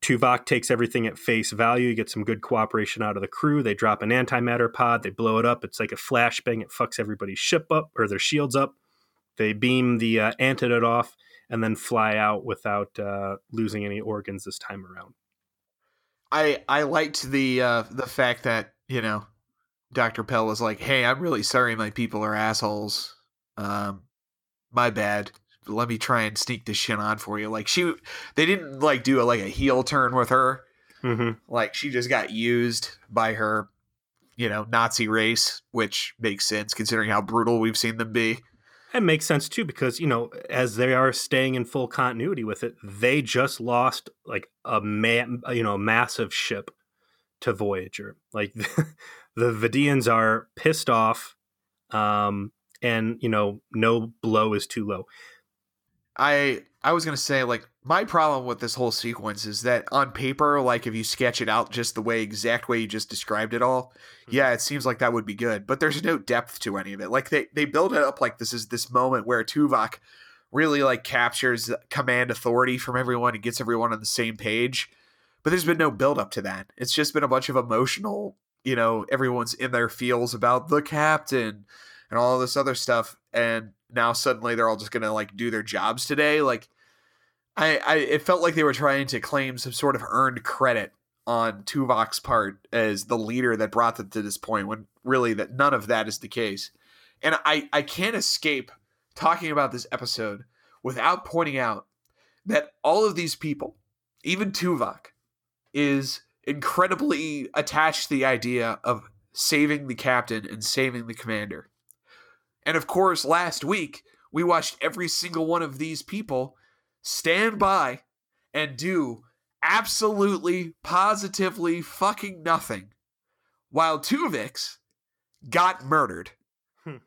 Tuvok takes everything at face value. You get some good cooperation out of the crew. They drop an antimatter pod. They blow it up. It's like a flashbang. It fucks everybody's ship up or their shields up. They beam the uh, antidote off and then fly out without uh, losing any organs this time around. I I liked the uh, the fact that you know Dr. Pel was like, "Hey, I'm really sorry my people are assholes. Um my bad. Let me try and sneak this shit on for you." Like she they didn't like do a like a heel turn with her. Mm-hmm. Like she just got used by her, you know, Nazi race, which makes sense considering how brutal we've seen them be. It makes sense too because you know as they are staying in full continuity with it, they just lost like a man, you know, massive ship to Voyager. Like the Vidians are pissed off, um, and you know, no blow is too low. I I was gonna say like my problem with this whole sequence is that on paper, like if you sketch it out just the way exact way you just described it all, mm-hmm. yeah, it seems like that would be good. But there's no depth to any of it. Like they they build it up like this is this moment where Tuvok really like captures command authority from everyone and gets everyone on the same page. But there's been no build up to that. It's just been a bunch of emotional you know everyone's in their feels about the captain and all this other stuff and now suddenly they're all just gonna like do their jobs today like I, I it felt like they were trying to claim some sort of earned credit on Tuvok's part as the leader that brought them to this point when really that none of that is the case and I I can't escape talking about this episode without pointing out that all of these people, even Tuvok, is incredibly attached to the idea of saving the captain and saving the commander. And of course, last week, we watched every single one of these people stand by and do absolutely, positively fucking nothing while Tuvix got murdered. Hmm.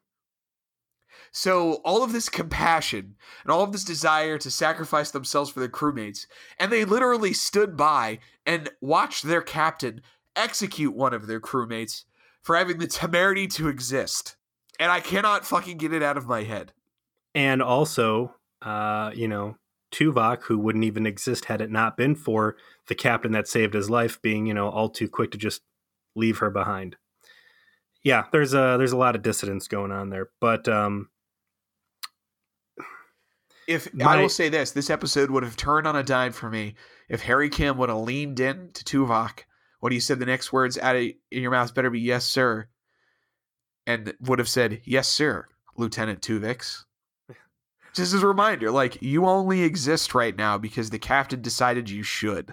So all of this compassion and all of this desire to sacrifice themselves for their crewmates, and they literally stood by and watched their captain execute one of their crewmates for having the temerity to exist. And I cannot fucking get it out of my head. And also, uh, you know, Tuvok, who wouldn't even exist had it not been for the captain that saved his life being, you know, all too quick to just leave her behind. Yeah, there's a there's a lot of dissidence going on there, but um, If My- I will say this, this episode would have turned on a dime for me if Harry Kim would have leaned in to Tuvok when he said the next words out of in your mouth better be yes, sir, and would have said yes, sir, Lieutenant Tuvix. Just as a reminder, like you only exist right now because the captain decided you should.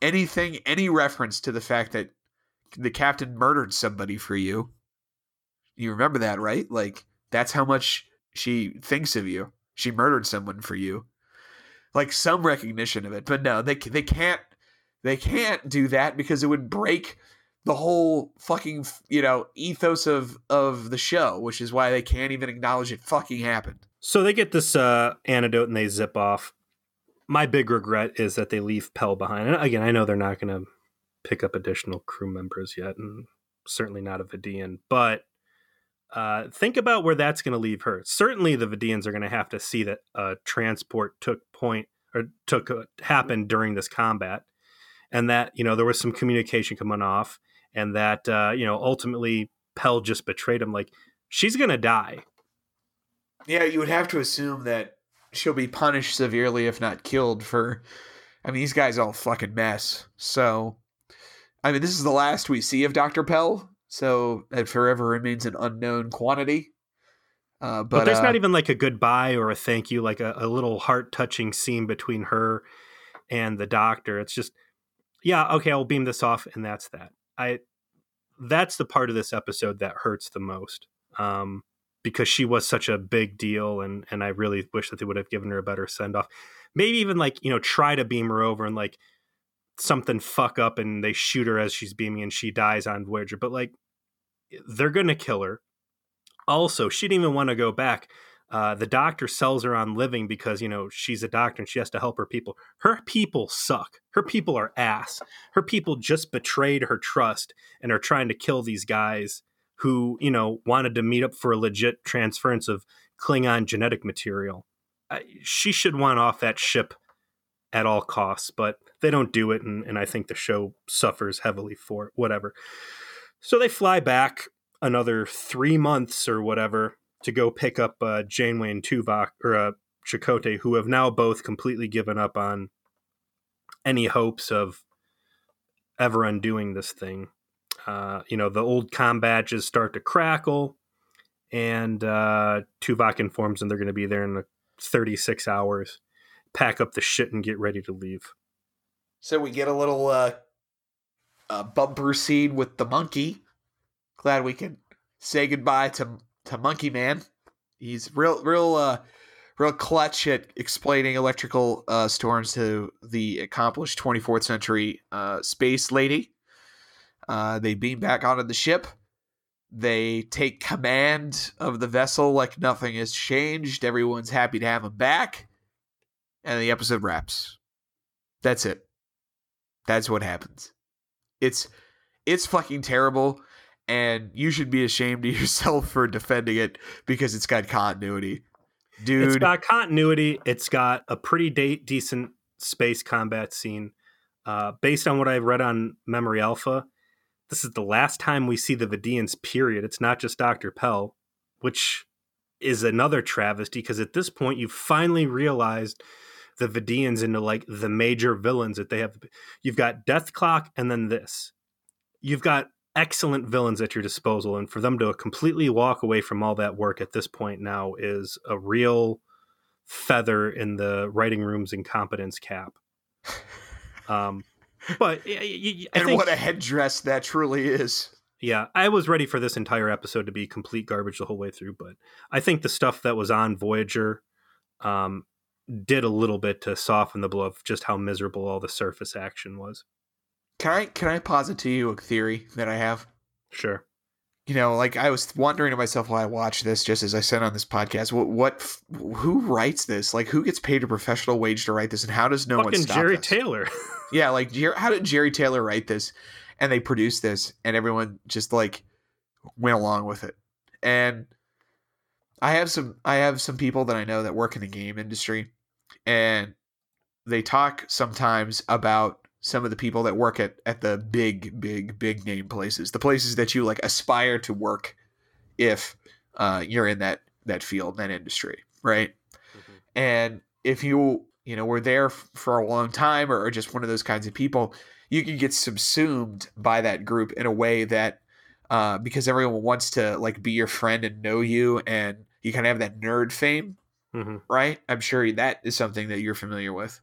Anything, any reference to the fact that the captain murdered somebody for you, you remember that, right? Like that's how much she thinks of you. She murdered someone for you. Like some recognition of it, but no, they they can't they can't do that because it would break the whole fucking you know ethos of of the show, which is why they can't even acknowledge it fucking happened. so they get this uh, antidote and they zip off. My big regret is that they leave Pel behind. And again, I know they're not going to pick up additional crew members yet, and certainly not a Vidian. But uh, think about where that's going to leave her. Certainly, the Vidians are going to have to see that uh, transport took point or took uh, happened during this combat, and that you know there was some communication coming off, and that uh, you know ultimately Pel just betrayed him. Like she's going to die. Yeah, you would have to assume that she'll be punished severely, if not killed, for. I mean, these guys all fucking mess. So, I mean, this is the last we see of Doctor Pel. So it forever remains an unknown quantity. Uh, but But, there's uh, not even like a goodbye or a thank you, like a, a little heart touching scene between her and the doctor. It's just, yeah, okay, I'll beam this off, and that's that. I that's the part of this episode that hurts the most. Um, because she was such a big deal and and I really wish that they would have given her a better send off. Maybe even like, you know, try to beam her over and like something fuck up and they shoot her as she's beaming and she dies on Voyager. But like they're gonna kill her. Also, she didn't even want to go back. Uh, the doctor sells her on living because you know she's a doctor and she has to help her people. Her people suck. Her people are ass. Her people just betrayed her trust and are trying to kill these guys who you know wanted to meet up for a legit transference of Klingon genetic material. She should want off that ship at all costs, but they don't do it, and, and I think the show suffers heavily for it. Whatever. So they fly back another three months or whatever to go pick up uh, Janeway and Tuvok or uh, Chakotay, who have now both completely given up on any hopes of ever undoing this thing. Uh, you know, the old com badges start to crackle, and uh, Tuvok informs them they're going to be there in the 36 hours. Pack up the shit and get ready to leave. So we get a little uh, uh, bumper scene with the monkey. Glad we can say goodbye to to Monkey Man. He's real, real, uh, real clutch at explaining electrical uh, storms to the accomplished 24th century uh, space lady. Uh, they beam back onto the ship. They take command of the vessel like nothing has changed. Everyone's happy to have him back. And the episode wraps. That's it. That's what happens. It's it's fucking terrible and you should be ashamed of yourself for defending it because it's got continuity. Dude, It's got continuity. It's got a pretty de- decent space combat scene. Uh, based on what I've read on Memory Alpha, this is the last time we see the Vidians, period. It's not just Dr. Pel, which is another travesty because at this point you've finally realized the Vidians into like the major villains that they have. You've got Deadlock and then this. You've got excellent villains at your disposal, and for them to completely walk away from all that work at this point now is a real feather in the writing room's incompetence cap. Um, but I and think, what a headdress that truly is. yeah, I was ready for this entire episode to be complete garbage the whole way through, but I think the stuff that was on Voyager um, did a little bit to soften the blow of just how miserable all the surface action was. Can I can I posit to you a theory that I have? Sure. You know, like I was wondering to myself while I watched this, just as I said on this podcast, what what who writes this? Like, who gets paid a professional wage to write this, and how does no one Fucking stop Jeri this? Taylor. Yeah, like how did Jeri Taylor write this? And they produced this, and everyone just like went along with it. And I have some I have some people that I know that work in the game industry, and they talk sometimes about some of the people that work at at the big big big name places, the places that you like aspire to work if uh, you're in that that field that industry, right? And if you, you know, were there f- for a long time or, or just one of those kinds of people, you can get subsumed by that group in a way that, uh, because everyone wants to like be your friend and know you, and you kind of have that nerd fame, hmm right? I'm sure that is something that you're familiar with.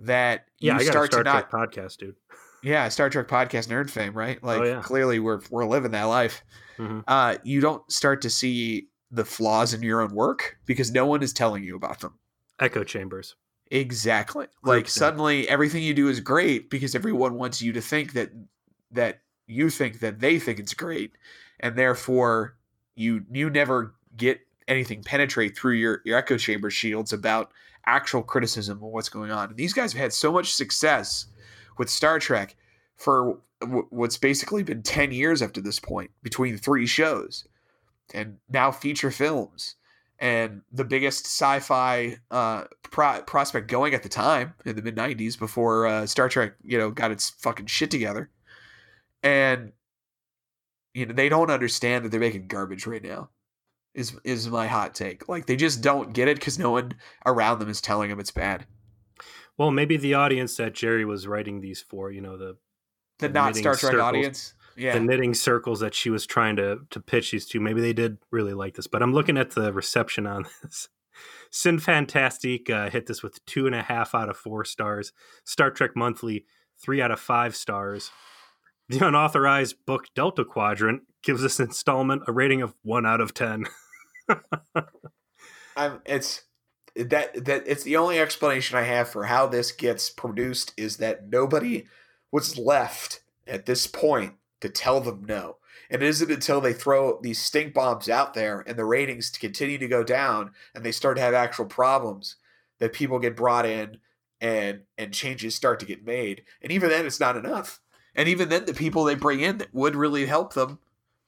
That you Yeah, a start Star to not, Trek podcast, dude. yeah, Star Trek podcast nerd fame, right? Like yeah. clearly we're we're living that life. hmm Uh, you don't start to see the flaws in your own work because no one is telling you about them. Echo chambers. Exactly. Like suddenly everything you do is great because everyone wants you to think that that you think that they think it's great and therefore you you never get anything penetrate through your your echo chamber shields about actual criticism of what's going on. And these guys have had so much success with Star Trek for w- what's basically been 10 years up to this point between three shows and now feature films and the biggest sci-fi uh, pro- prospect going at the time in the mid 90s before uh, Star Trek, you know, got its fucking shit together. And you know, they don't understand that they're making garbage right now. Is is my hot take. Like they just don't get it cuz no one around them is telling them it's bad. Well, maybe the audience that Jeri was writing these for, you know, the The the not Star Trek circles. audience. Yeah. the knitting circles that she was trying to to pitch these to, maybe they did really like this. But I'm looking at the reception on this. Cinefantastique uh, hit this with two and a half out of four stars. Star Trek Monthly, three out of five stars. The unauthorized book Delta Quadrant gives this installment a rating of one out of ten. It's that that it's the only explanation I have for how this gets produced is that nobody was left at this point to tell them no. And it isn't until they throw these stink bombs out there and the ratings continue to go down and they start to have actual problems that people get brought in and and changes start to get made. And even then it's not enough. And even then the people they bring in that would really help them,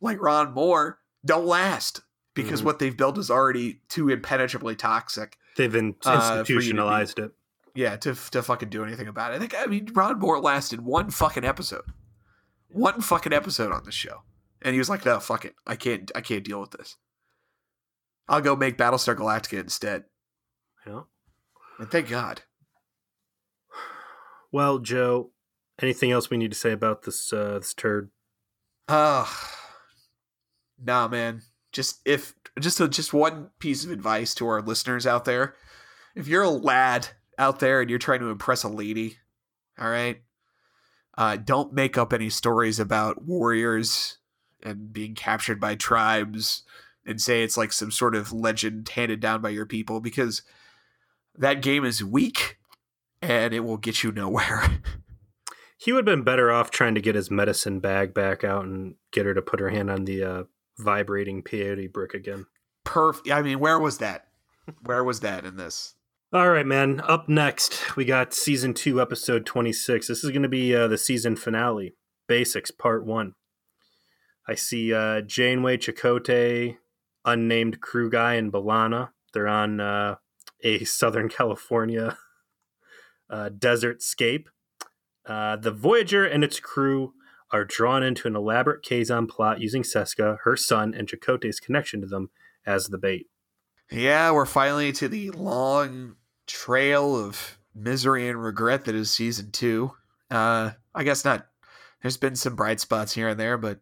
like Ron Moore, don't last because Mhm. what they've built is already too impenetrably toxic. They've Uh, to be- institutionalized it. Yeah, to to fucking do anything about it. I think I mean Ron Moore lasted one fucking episode, one fucking episode on this show, and he was like, "No, fuck it, I can't, I can't deal with this. I'll go make Battlestar Galactica instead." Yeah. And thank God. Well, Joe, anything else we need to say about this uh, this turd? Uh nah, man. Just if just a, just one piece of advice to our listeners out there: if you're a lad out there and you're trying to impress a lady, all right, uh, don't make up any stories about warriors and being captured by tribes and say it's like some sort of legend handed down by your people because that game is weak and it will get you nowhere. He would have been better off trying to get his medicine bag back out and get her to put her hand on the uh, vibrating peyote brick again. Perfect. I mean, where was that? Where was that in this? All right, man. Up next, we got season two, episode 26. This is going to be uh, the season finale, Basics, part one. I see uh, Janeway Chakotay, unnamed crew guy, and B'Elanna. They're on uh, a Southern California uh, desert scape. Uh, the Voyager and its crew are drawn into an elaborate Kazon plot using Seska, her son, and Chakotay's connection to them as the bait. Yeah, we're finally to the long trail of misery and regret that is season two. Uh, I guess not. there's been some bright spots here and there, but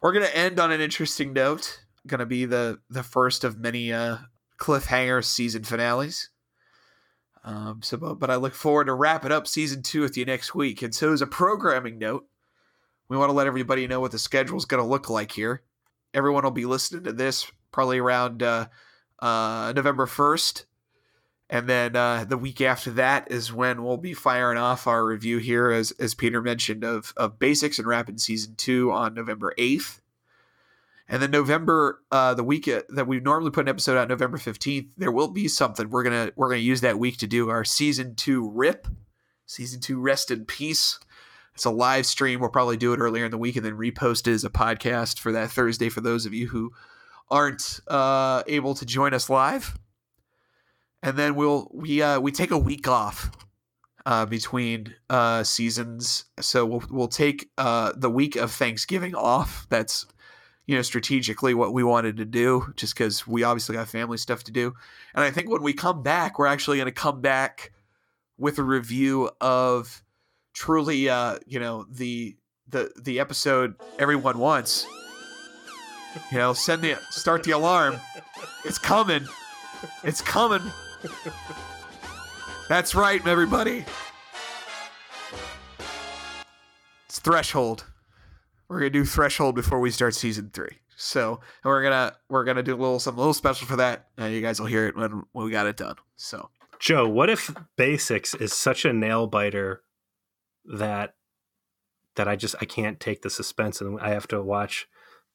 we're gonna end on an interesting note. Gonna be the the first of many uh, cliffhanger season finales. Um, so, but, but I look forward to wrapping up season two with you next week. And so, as a programming note, we want to let everybody know what the schedule is going to look like here. Everyone will be listening to this probably around uh, uh, November 1st. And then uh, the week after that is when we'll be firing off our review here, as, as Peter mentioned, of, of Basics and Rapid Season 2 on November 8th. And then November, uh, the week uh, that we normally put an episode out November 15th, there will be something. We're gonna we're gonna use that week to do our season two rip. Season two rest in peace. It's a live stream. We'll probably do it earlier in the week and then repost it as a podcast for that Thursday for those of you who aren't uh, able to join us live. And then we'll we uh, we take a week off uh, between uh, seasons, so we'll we'll take uh, the week of Thanksgiving off. That's you know strategically what we wanted to do, just because we obviously got family stuff to do. And I think when we come back, we're actually going to come back with a review of truly, uh, you know, the the the episode everyone wants. You know, send the start the alarm. It's coming. It's coming. That's right, everybody. It's threshold. We're gonna do threshold before we start season three. So we're gonna we're gonna do a little something a little special for that, and you guys will hear it when, when we got it done. So Joe, what if Basics is such a nail biter that that I just I can't take the suspense and I have to watch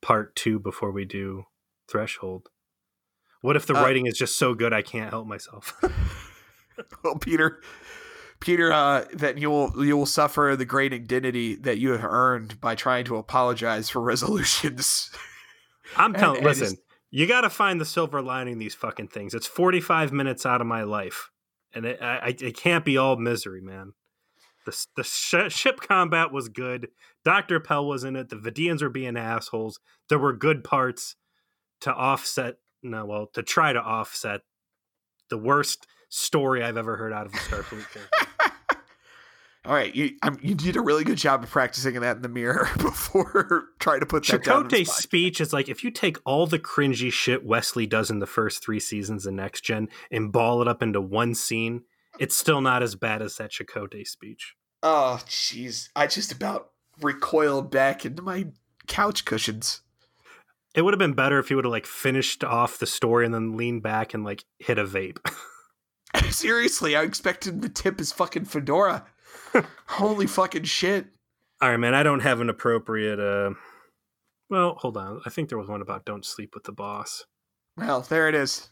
part two before we do Threshold? What if the Uh, writing is just so good I can't help myself? well, Peter, Peter, uh, that you will you will suffer the great indignity that you have earned by trying to apologize for resolutions. I'm telling. and Listen, you got to find the silver lining in these fucking things. It's 45 minutes out of my life, and it, I, I- it can't be all misery, man. The the sh- ship combat was good. Doctor Pel was in it. The Vidians were being assholes. There were good parts to offset. No, well, to try to offset the worst story I've ever heard out of a Starfleet character. All right, you um, you did a really good job of practicing that in the mirror before trying to put that down. Chakotay's spot. speech is like if you take all the cringy shit Wesley does in the first three seasons of Next Gen and ball it up into one scene, it's still not as bad as that Chakotay speech. Oh, jeez, I just about recoiled back into my couch cushions. It would have been better if he would have like finished off the story and then leaned back and like hit a vape. Seriously, I expected the tip his fucking fedora. Holy fucking shit! all right, man. I don't have an appropriate. uh Well, hold on. I think there was one about don't sleep with the boss. Well, there it is.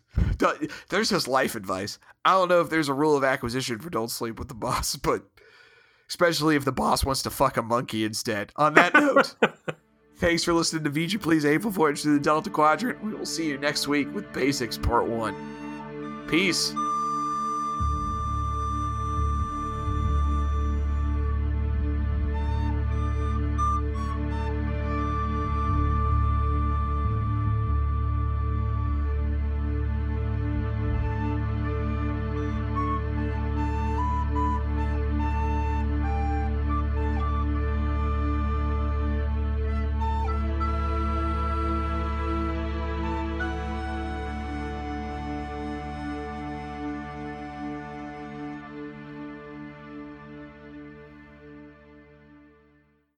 There's just life advice. I don't know if there's a rule of acquisition for don't sleep with the boss, but especially if the boss wants to fuck a monkey instead. On that note, thanks for listening to V'ger Please April Voyage to the Delta Quadrant. We will see you next week with Basics Part 1. Peace.